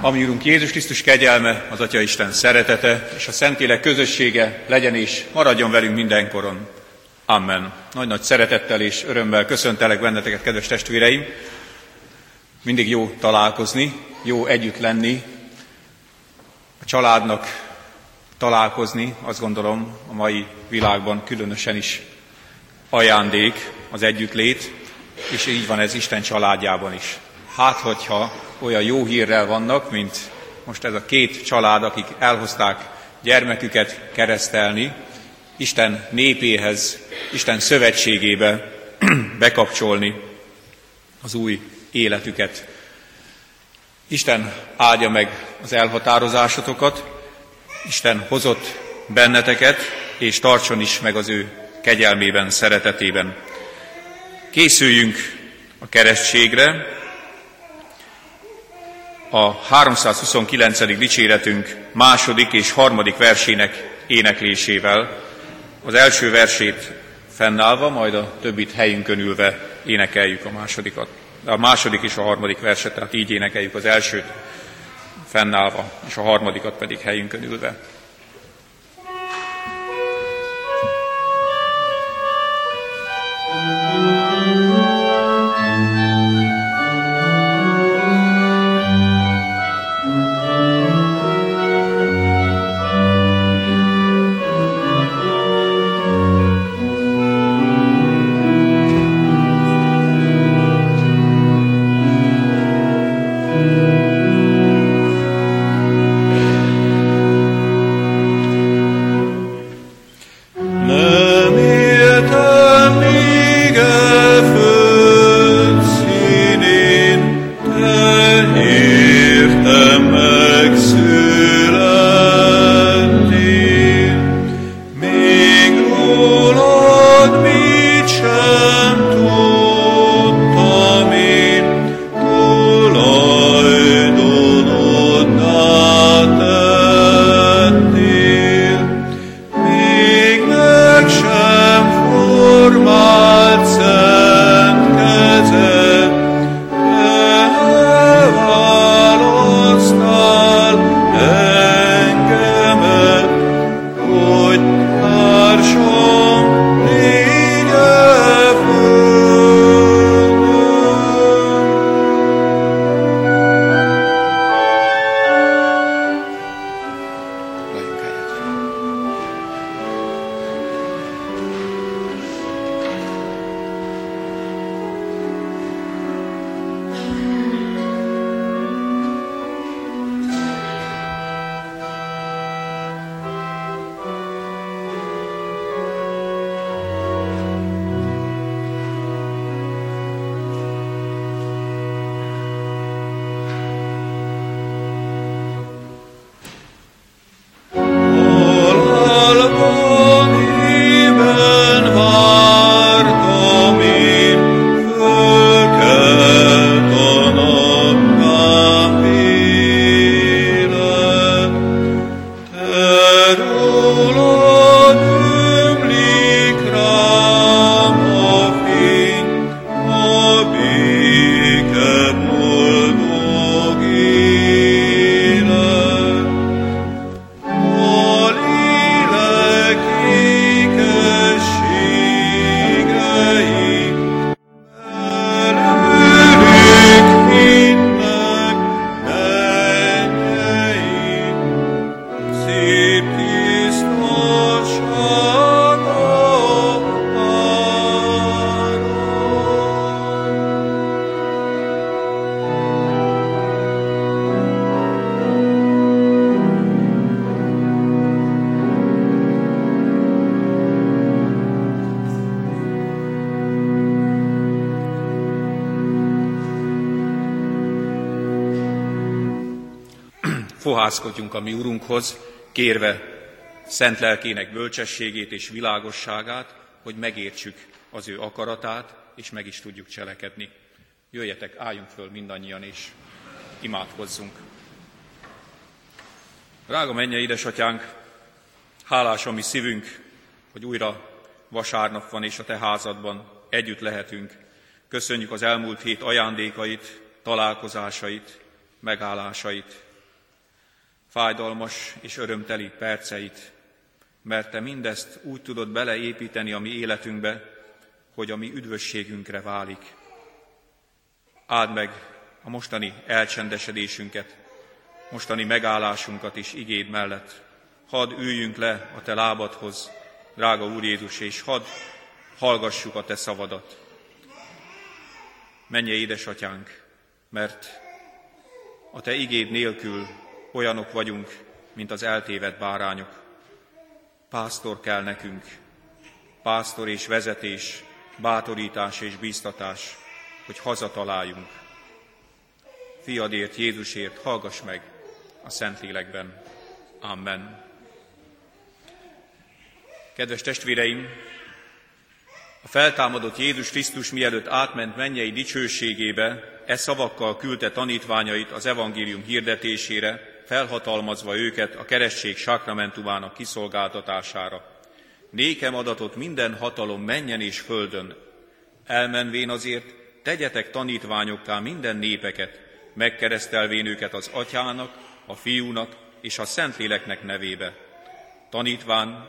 Ami Urunk Jézus Krisztus kegyelme, az Atya Isten szeretete és a Szentlélek közössége legyen és maradjon velünk mindenkoron. Amen. Nagy-nagy szeretettel és örömmel köszöntelek benneteket, kedves testvéreim. Mindig jó találkozni, jó együtt lenni, a családnak találkozni, azt gondolom a mai világban különösen is ajándék az együttlét, és így van ez Isten családjában is. Hát, hogyha olyan jó hírrel vannak, mint most ez a két család, akik elhozták gyermeküket keresztelni, Isten népéhez, Isten szövetségébe bekapcsolni az új életüket. Isten áldja meg az elhatározásotokat, Isten hozott benneteket, és tartson is meg az ő kegyelmében, szeretetében. Készüljünk a keresztségre, a 329. dicséretünk második és harmadik versének éneklésével. Az első versét fennállva, majd a többit helyünkön ülve énekeljük a másodikat. A második és a harmadik verset, tehát így énekeljük az elsőt fennállva, és a harmadikat pedig helyünkön ülve. Fohászkodjunk a mi Urunkhoz, kérve szent lelkének bölcsességét és világosságát, hogy megértsük az ő akaratát, és meg is tudjuk cselekedni. Jöjjetek, álljunk föl mindannyian, és imádkozzunk. Drága menje, édesatyánk, hálás a mi szívünk, hogy újra vasárnap van, és a te házadban együtt lehetünk. Köszönjük az elmúlt hét ajándékait, találkozásait, megállásait, fájdalmas és örömteli perceit, mert Te mindezt úgy tudod beleépíteni a mi életünkbe, hogy a mi üdvösségünkre válik. Áld meg a mostani elcsendesedésünket, mostani megállásunkat is igéd mellett. Hadd üljünk le a Te lábadhoz, drága Úr Jézus, és hadd hallgassuk a Te szavadat. Menje édesatyánk, mert a Te igéd nélkül olyanok vagyunk, mint az eltévedt bárányok. Pásztor kell nekünk, pásztor és vezetés, bátorítás és bíztatás, hogy hazataláljunk. Fiadért, Jézusért hallgass meg a Szentlélekben. Amen. Kedves testvéreim, a feltámadott Jézus Krisztus mielőtt átment mennyei dicsőségébe, e szavakkal küldte tanítványait az evangélium hirdetésére, felhatalmazva őket a keresztség sakramentumának kiszolgáltatására. Nékem adatot minden hatalom menjen és földön. Elmenvén azért tegyetek tanítványokká minden népeket, megkeresztelvén őket az atyának, a fiúnak és a szentléleknek nevébe. Tanítván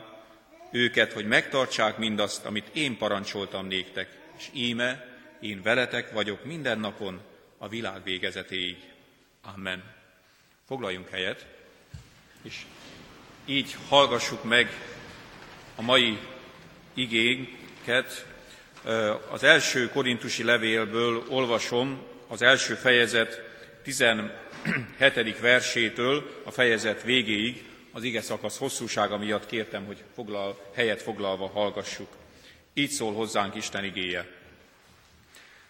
őket, hogy megtartsák mindazt, amit én parancsoltam néktek, és íme, én veletek vagyok minden napon a világ végezetéig. Amen. Foglaljunk helyet, és így hallgassuk meg a mai igénket. Az első korintusi levélből olvasom az első fejezet 17. versétől a fejezet végéig, az ige szakasz hosszúsága miatt kértem, hogy foglal, helyet foglalva hallgassuk. Így szól hozzánk Isten igéje.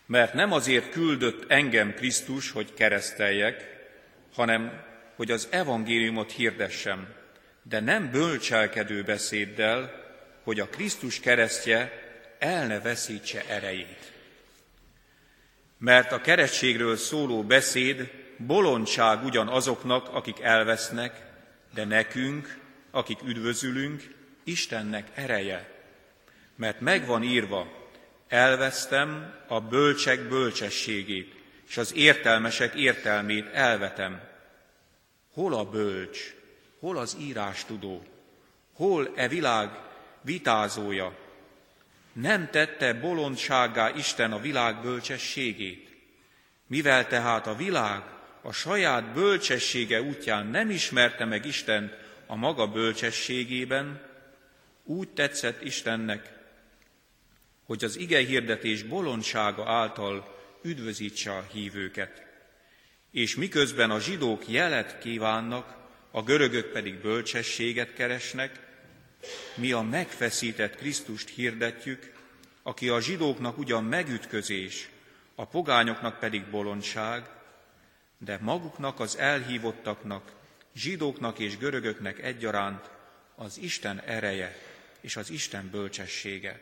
Mert nem azért küldött engem Krisztus, hogy kereszteljek, hanem hogy az evangéliumot hirdessem, de nem bölcselkedő beszéddel, hogy a Krisztus keresztje el ne veszítse erejét. Mert a keresztségről szóló beszéd bolondság ugyan azoknak, akik elvesznek, de nekünk, akik üdvözülünk, Istennek ereje. Mert megvan írva, elvesztem a bölcsek bölcsességét, és az értelmesek értelmét elvetem. Hol a bölcs, hol az írás tudó, hol e világ vitázója? Nem tette bolondságá Isten a világ bölcsességét. Mivel tehát a világ a saját bölcsessége útján nem ismerte meg Isten a maga bölcsességében, úgy tetszett Istennek, hogy az ige hirdetés bolondsága által üdvözítse a hívőket. És miközben a zsidók jelet kívánnak, a görögök pedig bölcsességet keresnek, mi a megfeszített Krisztust hirdetjük, aki a zsidóknak ugyan megütközés, a pogányoknak pedig bolondság, de maguknak az elhívottaknak, zsidóknak és görögöknek egyaránt az Isten ereje és az Isten bölcsessége.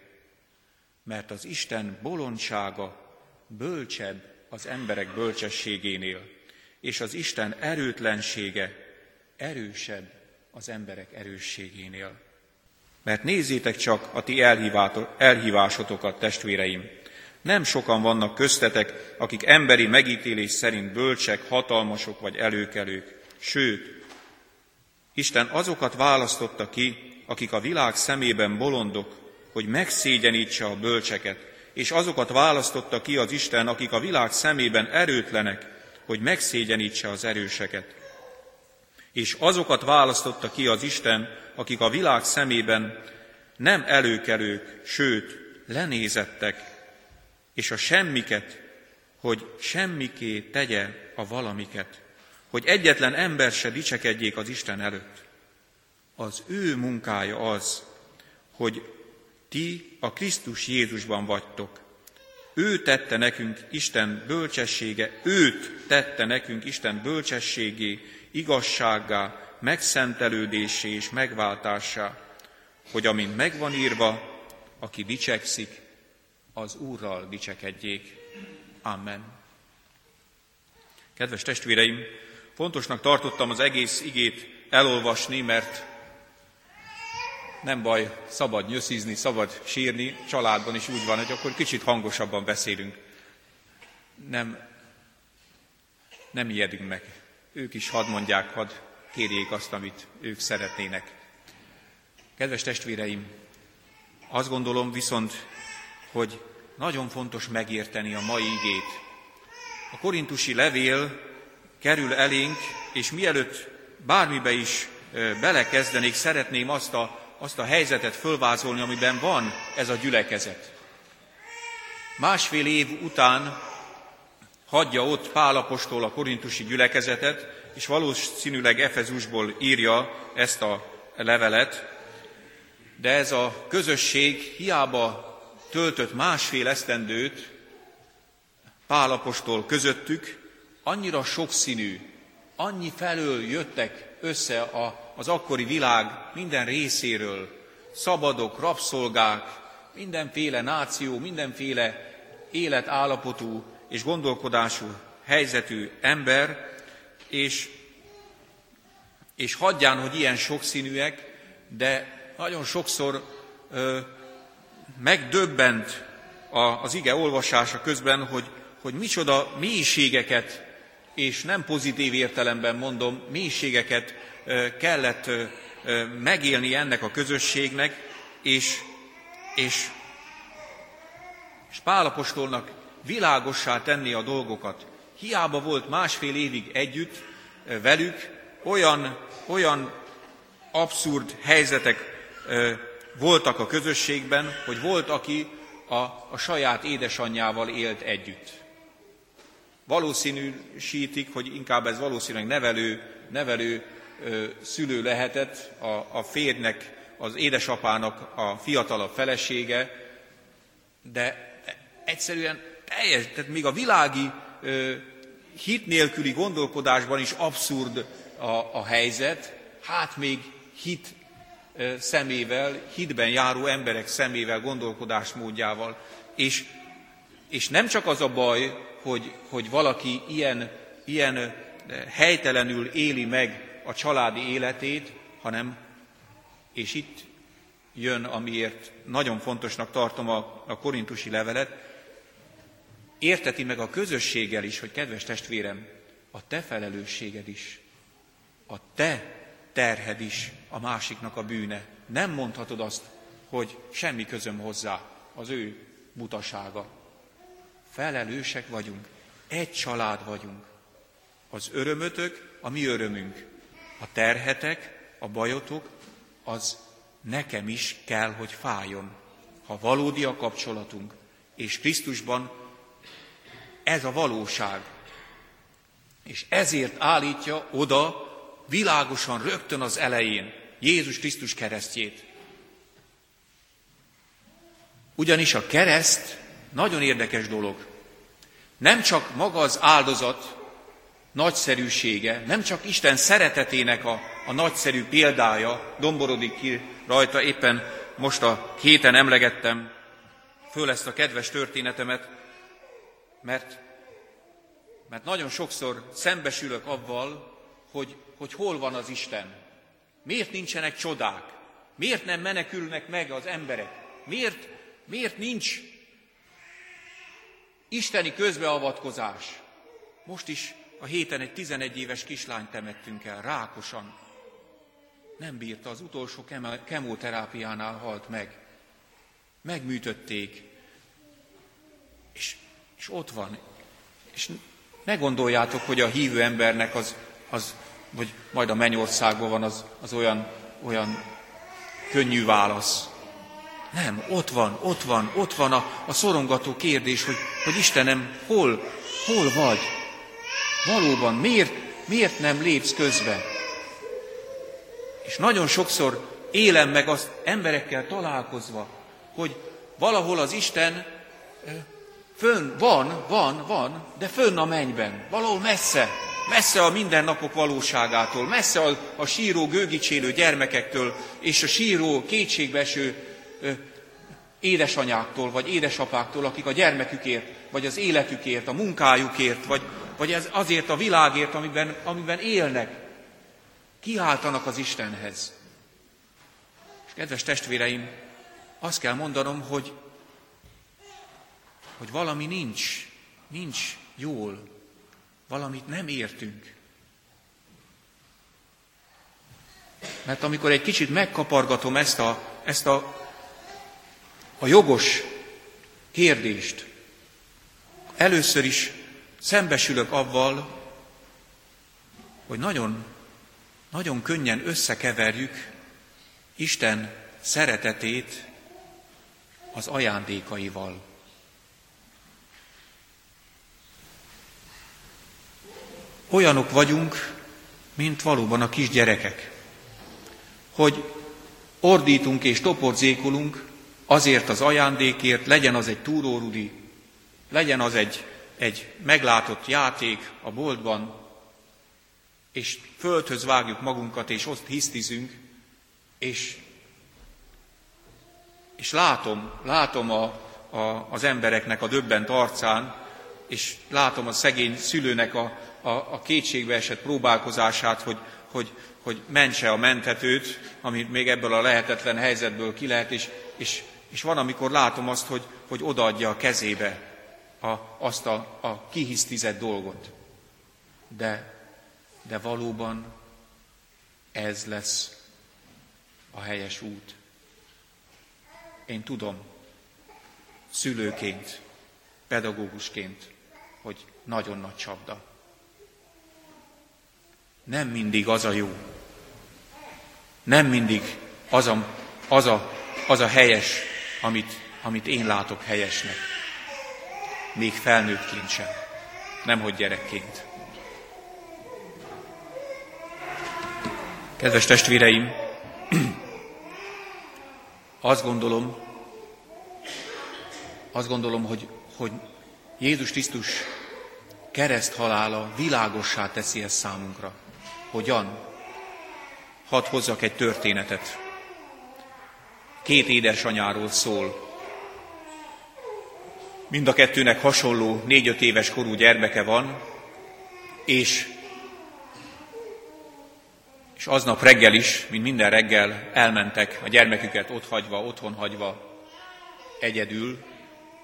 Mert az Isten bolondsága bölcsebb az emberek bölcsességénél, és az Isten erőtlensége erősebb az emberek erősségénél. Mert nézzétek csak a ti elhívásotokat, testvéreim, nem sokan vannak köztetek, akik emberi megítélés szerint bölcsek, hatalmasok vagy előkelők. Sőt, Isten azokat választotta ki, akik a világ szemében bolondok, hogy megszégyenítse a bölcseket, és azokat választotta ki az Isten, akik a világ szemében erőtlenek, hogy megszégyenítse az erőseket. És azokat választotta ki az Isten, akik a világ szemében nem előkelők, sőt, lenézettek, és a semmiket, hogy semmiké tegye a valamiket, hogy egyetlen ember se dicsekedjék az Isten előtt. Az ő munkája az, hogy ti a Krisztus Jézusban vagytok. Ő tette nekünk Isten bölcsessége, őt tette nekünk Isten bölcsességé, igazsággá, megszentelődésé és megváltásá, hogy amint megvan írva, aki dicsekszik, az Úrral dicsekedjék. Amen. Kedves testvéreim, fontosnak tartottam az egész igét elolvasni, mert nem baj, szabad nyöszizni, szabad sírni, családban is úgy van, hogy akkor kicsit hangosabban beszélünk. Nem nem ijedünk meg. Ők is hadd mondják, hadd kérjék azt, amit ők szeretnének. Kedves testvéreim, azt gondolom viszont, hogy nagyon fontos megérteni a mai igét. A korintusi levél kerül elénk, és mielőtt bármibe is belekezdenék, szeretném azt a, azt a helyzetet fölvázolni, amiben van ez a gyülekezet. Másfél év után hagyja ott Pálapostól a korintusi gyülekezetet, és valószínűleg Efezusból írja ezt a levelet, de ez a közösség hiába töltött másfél esztendőt Pálapostól közöttük, annyira sokszínű, annyi felől jöttek össze a, az akkori világ minden részéről, szabadok, rabszolgák, mindenféle náció, mindenféle életállapotú és gondolkodású helyzetű ember, és, és hagyján, hogy ilyen sokszínűek, de nagyon sokszor ö, megdöbbent a, az ige olvasása közben, hogy, hogy micsoda mélységeket, és nem pozitív értelemben mondom, mélységeket kellett megélni ennek a közösségnek, és, és, és Pálapostolnak világossá tenni a dolgokat. Hiába volt másfél évig együtt velük, olyan, olyan abszurd helyzetek voltak a közösségben, hogy volt, aki a, a saját édesanyjával élt együtt. Valószínűsítik, hogy inkább ez valószínűleg nevelő, nevelő ö, szülő lehetett, a, a férnek, az édesapának a fiatalabb felesége, de egyszerűen teljes, tehát még a világi ö, hit nélküli gondolkodásban is abszurd a, a helyzet, hát még hit szemével, hitben járó emberek szemével, gondolkodásmódjával. És, és nem csak az a baj, hogy, hogy valaki ilyen, ilyen helytelenül éli meg a családi életét, hanem, és itt jön, amiért nagyon fontosnak tartom a, a korintusi levelet, érteti meg a közösséggel is, hogy kedves testvérem, a te felelősséged is, a te terhed is a másiknak a bűne. Nem mondhatod azt, hogy semmi közöm hozzá, az ő butasága. Felelősek vagyunk, egy család vagyunk. Az örömötök a mi örömünk. A terhetek, a bajotok, az nekem is kell, hogy fájjon. Ha valódi a kapcsolatunk, és Krisztusban ez a valóság. És ezért állítja oda világosan rögtön az elején Jézus Krisztus keresztjét. Ugyanis a kereszt nagyon érdekes dolog. Nem csak maga az áldozat nagyszerűsége, nem csak Isten szeretetének a, a nagyszerű példája domborodik ki rajta, éppen most a héten emlegettem föl ezt a kedves történetemet, mert, mert nagyon sokszor szembesülök avval, hogy hogy hol van az Isten. Miért nincsenek csodák? Miért nem menekülnek meg az emberek? Miért, miért nincs isteni közbeavatkozás? Most is a héten egy 11 éves kislányt temettünk el, rákosan. Nem bírta, az utolsó kemoterápiánál halt meg. Megműtötték. És, és ott van. És ne gondoljátok, hogy a hívő embernek az, az vagy majd a mennyországban van, az, az olyan, olyan könnyű válasz. Nem, ott van, ott van, ott van a, a szorongató kérdés, hogy, hogy Istenem, hol, hol vagy? Valóban, miért, miért nem lépsz közbe? És nagyon sokszor élem meg azt emberekkel találkozva, hogy valahol az Isten fönn van, van, van, de fönn a mennyben, valahol messze, messze a mindennapok valóságától, messze a, a síró, gőgicsélő gyermekektől, és a síró, kétségbeső édesanyáktól, vagy édesapáktól, akik a gyermekükért, vagy az életükért, a munkájukért, vagy, vagy ez azért a világért, amiben, amiben élnek, kiáltanak az Istenhez. És kedves testvéreim, azt kell mondanom, hogy, hogy valami nincs, nincs jól valamit nem értünk. Mert amikor egy kicsit megkapargatom ezt a, ezt a, a jogos kérdést, először is szembesülök avval, hogy nagyon, nagyon könnyen összekeverjük Isten szeretetét az ajándékaival. Olyanok vagyunk, mint valóban a kisgyerekek, hogy ordítunk és toporzékolunk azért az ajándékért, legyen az egy túrórudi, legyen az egy, egy meglátott játék a boltban, és földhöz vágjuk magunkat, és ott hisztizünk, és, és látom, látom a, a, az embereknek a döbbent arcán, és látom a szegény szülőnek a, a, a kétségbe esett próbálkozását, hogy, hogy, hogy mentse a mentetőt, amit még ebből a lehetetlen helyzetből ki lehet, és, és, és van, amikor látom azt, hogy, hogy odaadja a kezébe a, azt a, a kihisztizett dolgot. De, de valóban ez lesz a helyes út. Én tudom, szülőként, pedagógusként, hogy nagyon nagy csapda. Nem mindig az a jó. Nem mindig az a, az a, az a helyes, amit, amit én látok helyesnek. Még felnőttként sem. Nemhogy gyerekként. Kedves testvéreim, azt gondolom, azt gondolom, hogy, hogy Jézus Krisztus kereszt halála világossá teszi ezt számunkra. Hogyan? Hadd hozzak egy történetet. Két édesanyáról szól. Mind a kettőnek hasonló négy-öt éves korú gyermeke van, és és aznap reggel is, mint minden reggel elmentek a gyermeküket ott hagyva, otthon hagyva, egyedül,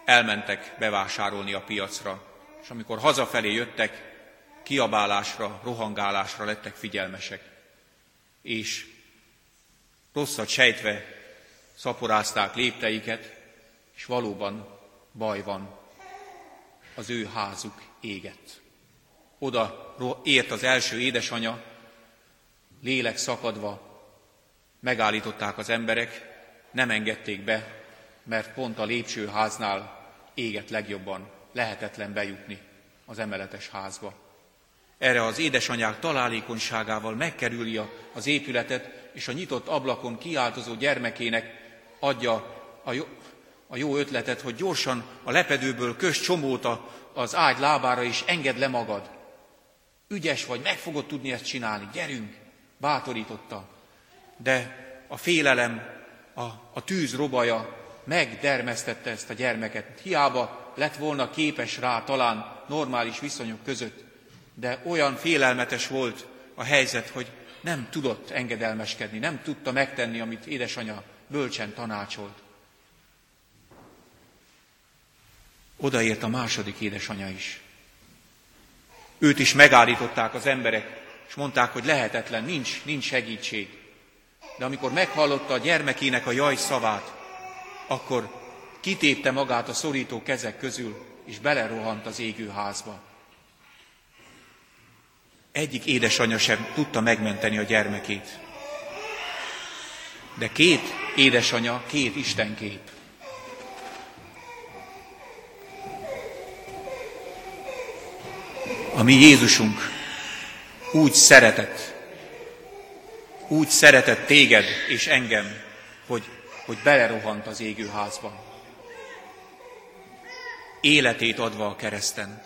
elmentek bevásárolni a piacra. És amikor hazafelé jöttek, kiabálásra, rohangálásra lettek figyelmesek. És rosszat sejtve szaporázták lépteiket, és valóban baj van. Az ő házuk égett. Oda ért az első édesanya, lélek szakadva megállították az emberek, nem engedték be, mert pont a lépcsőháznál égett legjobban, lehetetlen bejutni az emeletes házba. Erre az édesanyák találékonyságával megkerüli az épületet, és a nyitott ablakon kiáltozó gyermekének adja a jó, a jó ötletet, hogy gyorsan a lepedőből kös csomót az ágy lábára, és engedd le magad. Ügyes vagy, meg fogod tudni ezt csinálni, gyerünk! bátorította, de a félelem, a, a tűz robaja megdermesztette ezt a gyermeket. Hiába lett volna képes rá talán normális viszonyok között, de olyan félelmetes volt a helyzet, hogy nem tudott engedelmeskedni, nem tudta megtenni, amit édesanyja bölcsen tanácsolt. Odaért a második édesanyja is. Őt is megállították az emberek, és mondták, hogy lehetetlen, nincs, nincs segítség. De amikor meghallotta a gyermekének a jaj szavát, akkor kitépte magát a szorító kezek közül, és belerohant az égő házba. Egyik édesanyja sem tudta megmenteni a gyermekét. De két édesanya, két istenkép. A mi Jézusunk úgy szeretett, úgy szeretett téged és engem, hogy, hogy belerohant az égő házba. Életét adva a kereszten.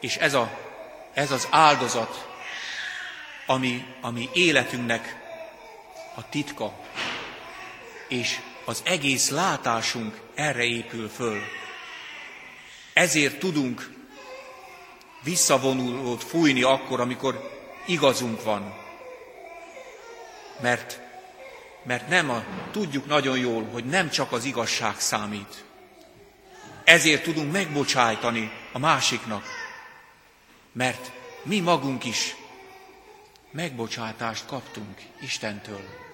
És ez, a, ez az áldozat, ami, ami életünknek a titka, és az egész látásunk erre épül föl. Ezért tudunk visszavonulót fújni akkor, amikor igazunk van. Mert, mert nem a, tudjuk nagyon jól, hogy nem csak az igazság számít. Ezért tudunk megbocsájtani a másiknak, Mert mi magunk is megbocsátást kaptunk Istentől.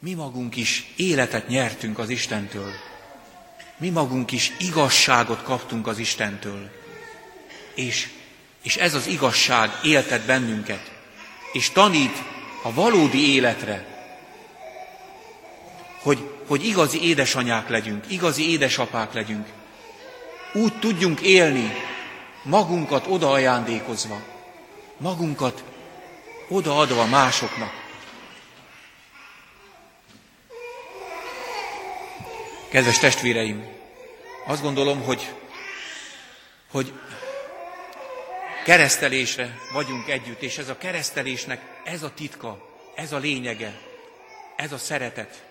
Mi magunk is életet nyertünk az Istentől. Mi magunk is igazságot kaptunk az Istentől. És, és ez az igazság éltet bennünket, és tanít a valódi életre, hogy, hogy igazi édesanyák legyünk, igazi édesapák legyünk. Úgy tudjunk élni, magunkat oda ajándékozva, magunkat odaadva másoknak. Kedves testvéreim, azt gondolom, hogy, hogy keresztelésre vagyunk együtt, és ez a keresztelésnek ez a titka, ez a lényege, ez a szeretet.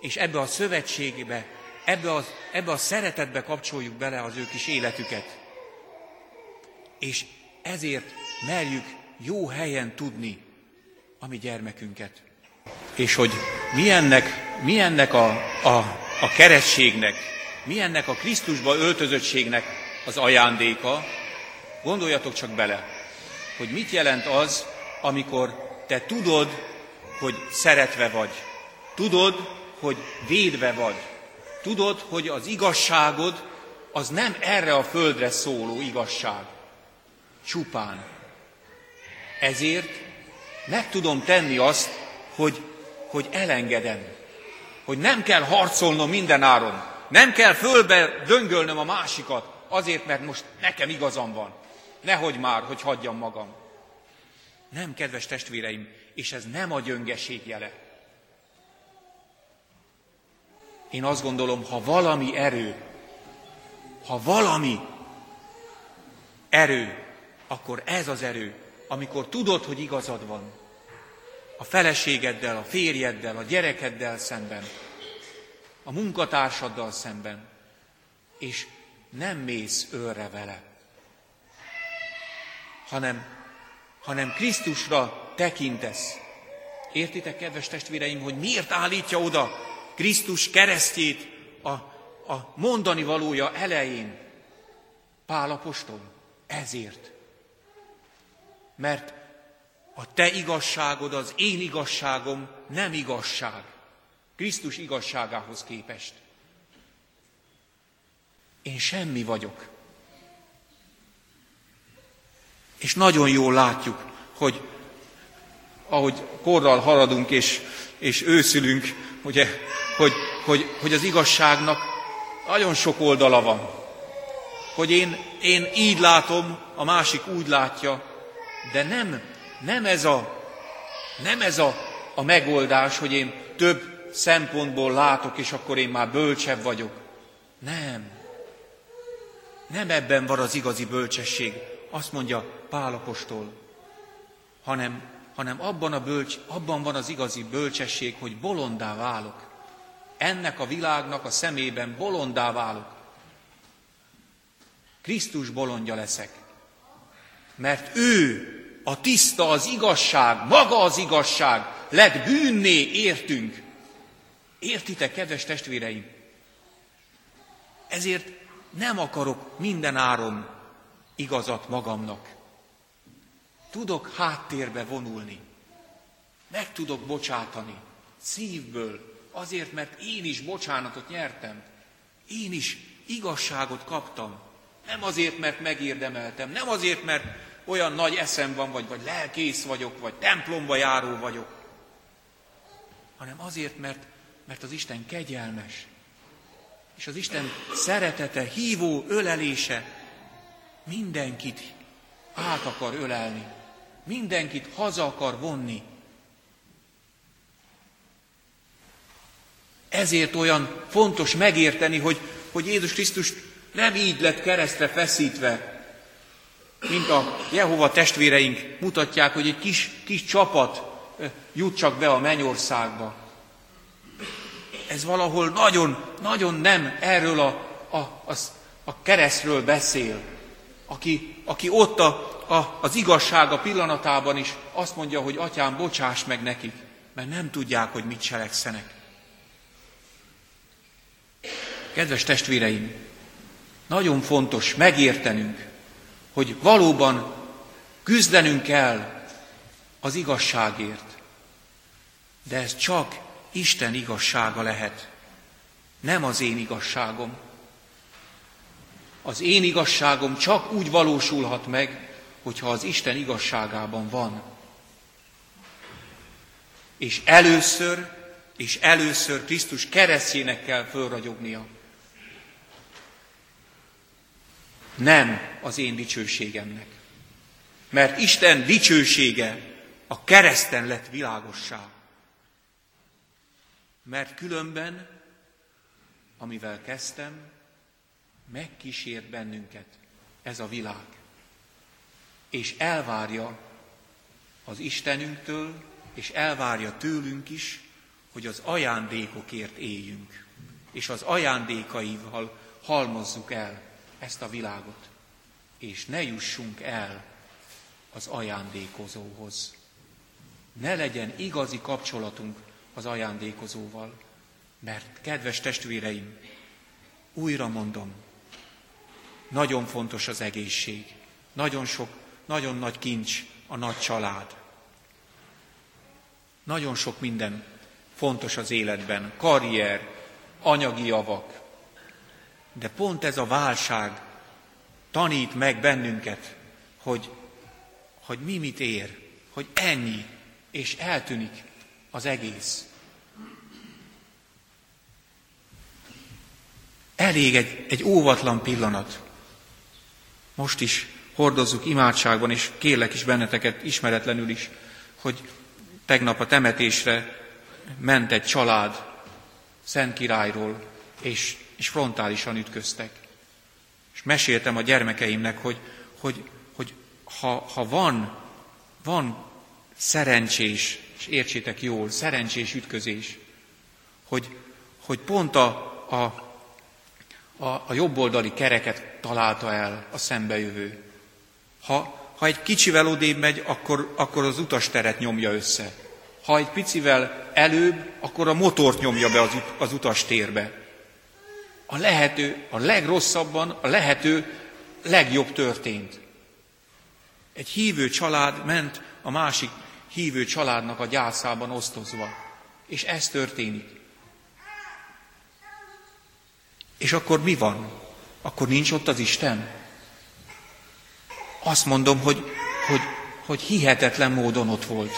És ebbe a szövetségbe, ebbe a, ebbe a szeretetbe kapcsoljuk bele az ő kis életüket. És ezért merjük jó helyen tudni a mi gyermekünket. És hogy milyennek, milyennek a, a, a kerességnek, milyennek a Krisztusba öltözöttségnek az ajándéka, gondoljatok csak bele, hogy mit jelent az, amikor te tudod, hogy szeretve vagy. Tudod, hogy védve vagy. Tudod, hogy az igazságod az nem erre a földre szóló igazság. Csupán. Ezért meg tudom tenni azt, hogy, hogy elengedem. Hogy nem kell harcolnom minden áron. Nem kell fölbe döngölnöm a másikat, azért, mert most nekem igazam van. Nehogy már, hogy hagyjam magam. Nem, kedves testvéreim, és ez nem a gyöngeség jele. Én azt gondolom, ha valami erő, ha valami erő, akkor ez az erő, amikor tudod, hogy igazad van, a feleségeddel, a férjeddel, a gyerekeddel szemben, a munkatársaddal szemben, és nem mész őre vele, hanem, hanem Krisztusra tekintesz. Értitek, kedves testvéreim, hogy miért állítja oda Krisztus keresztjét a, a mondani valója elején? Pálapostól? Ezért. Mert a te igazságod, az én igazságom nem igazság. Krisztus igazságához képest. Én semmi vagyok. És nagyon jól látjuk, hogy ahogy korral haladunk és, és őszülünk, ugye, hogy, hogy, hogy az igazságnak nagyon sok oldala van. Hogy én, én így látom, a másik úgy látja, de nem, nem ez a, nem ez a, a megoldás, hogy én több szempontból látok, és akkor én már bölcsebb vagyok. Nem. Nem ebben van az igazi bölcsesség, azt mondja Pálapostól, hanem, hanem abban, a bölcs, abban van az igazi bölcsesség, hogy bolondá válok. Ennek a világnak a szemében bolondá válok. Krisztus bolondja leszek. Mert ő a tiszta, az igazság, maga az igazság lett bűnné értünk. Értitek, kedves testvéreim? Ezért nem akarok minden áron igazat magamnak. Tudok háttérbe vonulni. Meg tudok bocsátani. Szívből. Azért, mert én is bocsánatot nyertem. Én is igazságot kaptam. Nem azért, mert megérdemeltem. Nem azért, mert olyan nagy eszem van, vagy, vagy lelkész vagyok, vagy templomba járó vagyok, hanem azért, mert, mert az Isten kegyelmes, és az Isten szeretete, hívó ölelése mindenkit át akar ölelni, mindenkit haza akar vonni. Ezért olyan fontos megérteni, hogy, hogy Jézus Krisztus nem így lett keresztre feszítve, mint a Jehova testvéreink mutatják, hogy egy kis, kis csapat jut csak be a mennyországba. Ez valahol nagyon, nagyon nem erről a, a, a, a keresztről beszél, aki, aki ott a, a, az igazsága pillanatában is azt mondja, hogy atyám, bocsáss meg nekik, mert nem tudják, hogy mit cselekszenek. Kedves testvéreim, nagyon fontos megértenünk, hogy valóban küzdenünk kell az igazságért. De ez csak Isten igazsága lehet, nem az én igazságom. Az én igazságom csak úgy valósulhat meg, hogyha az Isten igazságában van. És először, és először Krisztus keresztjének kell fölragyognia. Nem az én dicsőségemnek. Mert Isten dicsősége a kereszten lett világossá. Mert különben, amivel kezdtem, megkísért bennünket ez a világ. És elvárja az Istenünktől, és elvárja tőlünk is, hogy az ajándékokért éljünk, és az ajándékaival halmozzuk el ezt a világot, és ne jussunk el az ajándékozóhoz. Ne legyen igazi kapcsolatunk az ajándékozóval, mert kedves testvéreim, újra mondom, nagyon fontos az egészség, nagyon sok, nagyon nagy kincs a nagy család. Nagyon sok minden fontos az életben, karrier, anyagi javak. De pont ez a válság tanít meg bennünket, hogy, hogy mi mit ér, hogy ennyi, és eltűnik az egész. Elég egy, egy óvatlan pillanat. Most is hordozzuk imádságban, és kérlek is benneteket ismeretlenül is, hogy tegnap a temetésre ment egy család Szent Királyról, és, és frontálisan ütköztek. És meséltem a gyermekeimnek, hogy, hogy, hogy ha, ha van, van szerencsés, és értsétek jól, szerencsés ütközés, hogy, hogy pont a, a, a, a jobboldali kereket találta el a szembejövő. Ha, ha egy kicsivel odébb megy, akkor, akkor az utasteret nyomja össze. Ha egy picivel előbb, akkor a motort nyomja be az, az utastérbe. A lehető, a legrosszabban, a lehető legjobb történt. Egy hívő család ment a másik hívő családnak a gyászában osztozva. És ez történik. És akkor mi van? Akkor nincs ott az Isten? Azt mondom, hogy, hogy, hogy hihetetlen módon ott volt.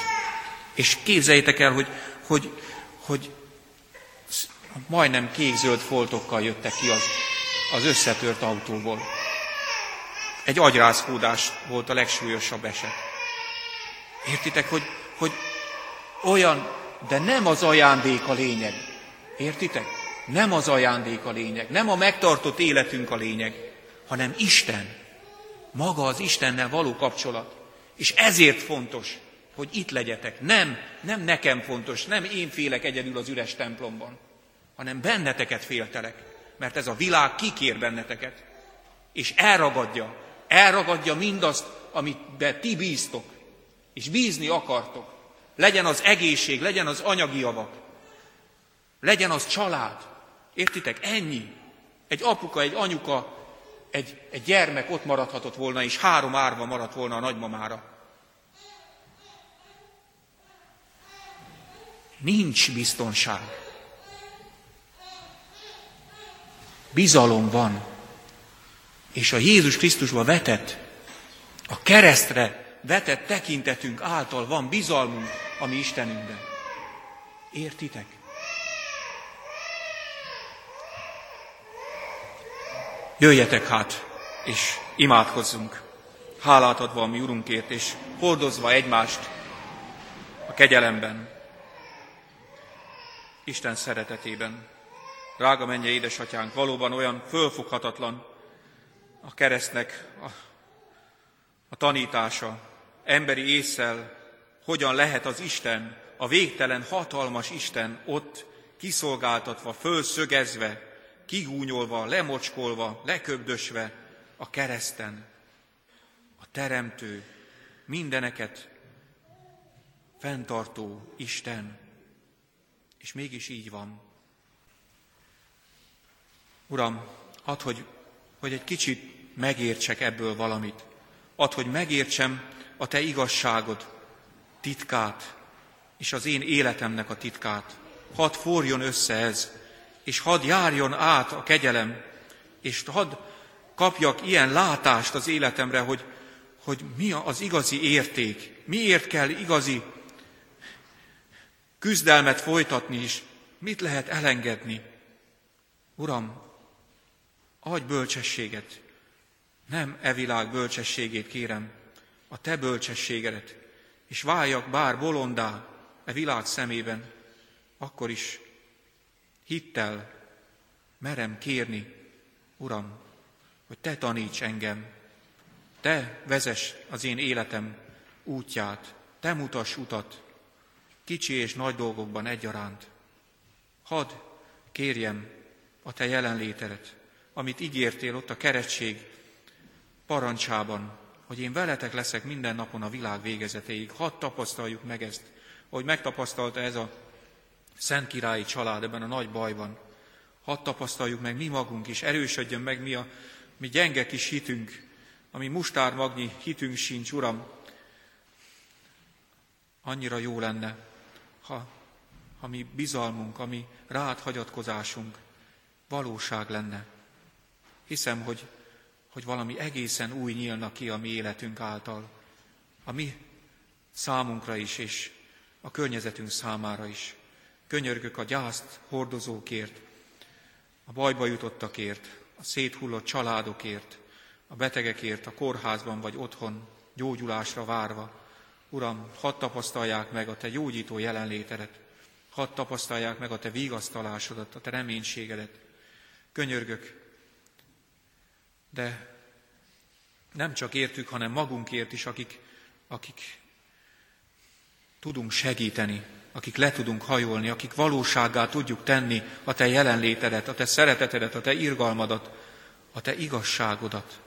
És képzeljétek el, hogy, hogy, hogy majdnem kék-zöld foltokkal jöttek ki az, az összetört autóból. Egy agyrázkódás volt a legsúlyosabb eset. Értitek, hogy, hogy olyan, de nem az ajándék a lényeg. Értitek? Nem az ajándék a lényeg, nem a megtartott életünk a lényeg, hanem Isten. Maga az Istennel való kapcsolat. És ezért fontos, hogy itt legyetek. Nem, nem nekem fontos, nem én félek egyedül az üres templomban, hanem benneteket féltelek, mert ez a világ kikér benneteket, és elragadja, elragadja mindazt, amit be ti bíztok, és bízni akartok. Legyen az egészség, legyen az anyagi javak, legyen az család. Értitek? Ennyi. Egy apuka, egy anyuka, egy, egy gyermek ott maradhatott volna, és három árva maradt volna a nagymamára. Nincs biztonság. Bizalom van. És a Jézus Krisztusba vetett, a keresztre vetett tekintetünk által van bizalmunk a mi Istenünkben. Értitek? Jöjjetek hát, és imádkozzunk, hálát adva a mi Urunkért, és hordozva egymást a kegyelemben. Isten szeretetében. Drága menje édesatyánk, valóban olyan fölfoghatatlan a keresztnek a, a tanítása, emberi észsel, hogyan lehet az Isten, a végtelen hatalmas Isten ott kiszolgáltatva, fölszögezve, kigúnyolva, lemocskolva, leköbdösve a kereszten. A teremtő, mindeneket fenntartó Isten. És mégis így van. Uram, add, hogy, hogy egy kicsit megértsek ebből valamit, Add, hogy megértsem a Te igazságod titkát, és az én életemnek a titkát. Hadd forjon össze ez, és hadd járjon át a kegyelem, és hadd kapjak ilyen látást az életemre, hogy, hogy mi az igazi érték, miért kell igazi küzdelmet folytatni is, mit lehet elengedni. Uram, adj bölcsességet, nem e világ bölcsességét kérem, a te bölcsességedet, és váljak bár bolondá e világ szemében, akkor is hittel merem kérni, Uram, hogy Te taníts engem, Te vezess az én életem útját, Te mutass utat, kicsi és nagy dolgokban egyaránt. Hadd kérjem a Te jelenlétedet, amit ígértél ott a keretség parancsában, hogy én veletek leszek minden napon a világ végezetéig. Hadd tapasztaljuk meg ezt, hogy megtapasztalta ez a Szent Királyi család ebben a nagy bajban. Hadd tapasztaljuk meg mi magunk is, erősödjön meg mi a mi gyenge kis hitünk, ami mustármagnyi hitünk sincs, Uram. Annyira jó lenne, ha, ha mi bizalmunk, ami rád hagyatkozásunk valóság lenne. Hiszem, hogy, hogy valami egészen új nyílna ki a mi életünk által, a mi számunkra is, és a környezetünk számára is. Könyörgök a gyászt hordozókért, a bajba jutottakért, a széthullott családokért, a betegekért, a kórházban vagy otthon gyógyulásra várva. Uram, hadd tapasztalják meg a Te gyógyító jelenlétedet, hadd tapasztalják meg a Te vigasztalásodat, a Te reménységedet. Könyörgök, de nem csak értük, hanem magunkért is, akik, akik tudunk segíteni, akik le tudunk hajolni, akik valóságá tudjuk tenni a Te jelenlétedet, a Te szeretetedet, a Te irgalmadat, a Te igazságodat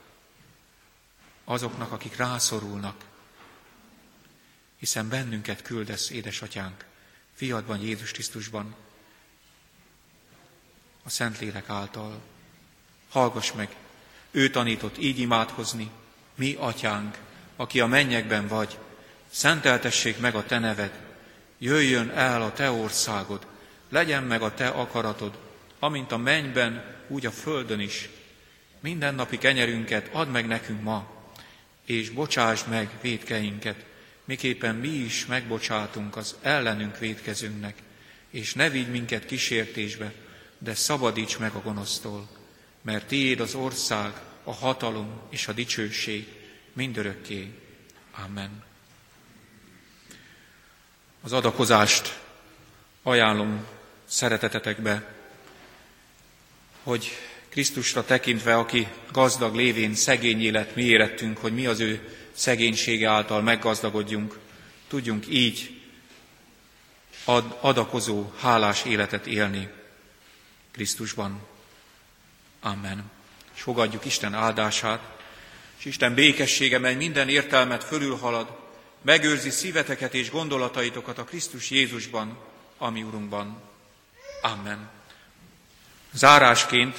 azoknak, akik rászorulnak, hiszen bennünket küldesz, édesatyánk, fiadban, Jézus Krisztusban, a Szentlélek által. Hallgass meg, ő tanított így imádkozni, mi, atyánk, aki a mennyekben vagy, szenteltessék meg a te neved, jöjjön el a te országod, legyen meg a te akaratod, amint a mennyben, úgy a földön is. Minden napi kenyerünket add meg nekünk ma, és bocsásd meg védkeinket, miképpen mi is megbocsátunk az ellenünk védkezünknek, és ne vigy minket kísértésbe, de szabadíts meg a gonosztól, mert tiéd az ország, a hatalom és a dicsőség mindörökké. Amen. Az adakozást ajánlom szeretetetekbe, hogy Krisztusra tekintve, aki gazdag lévén szegény élet mi érettünk, hogy mi az ő szegénysége által meggazdagodjunk, tudjunk így ad, adakozó, hálás életet élni Krisztusban. Amen. És fogadjuk Isten áldását, és Isten békessége, mely minden értelmet fölülhalad, megőrzi szíveteket és gondolataitokat a Krisztus Jézusban, ami Urunkban. Amen. Zárásként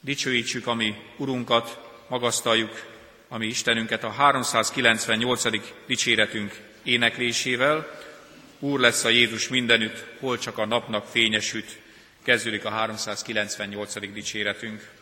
dicsőítsük a mi Urunkat, magasztaljuk a mi Istenünket a 398. dicséretünk éneklésével. Úr lesz a Jézus mindenütt, hol csak a napnak fényesüt. Kezdődik a 398. dicséretünk.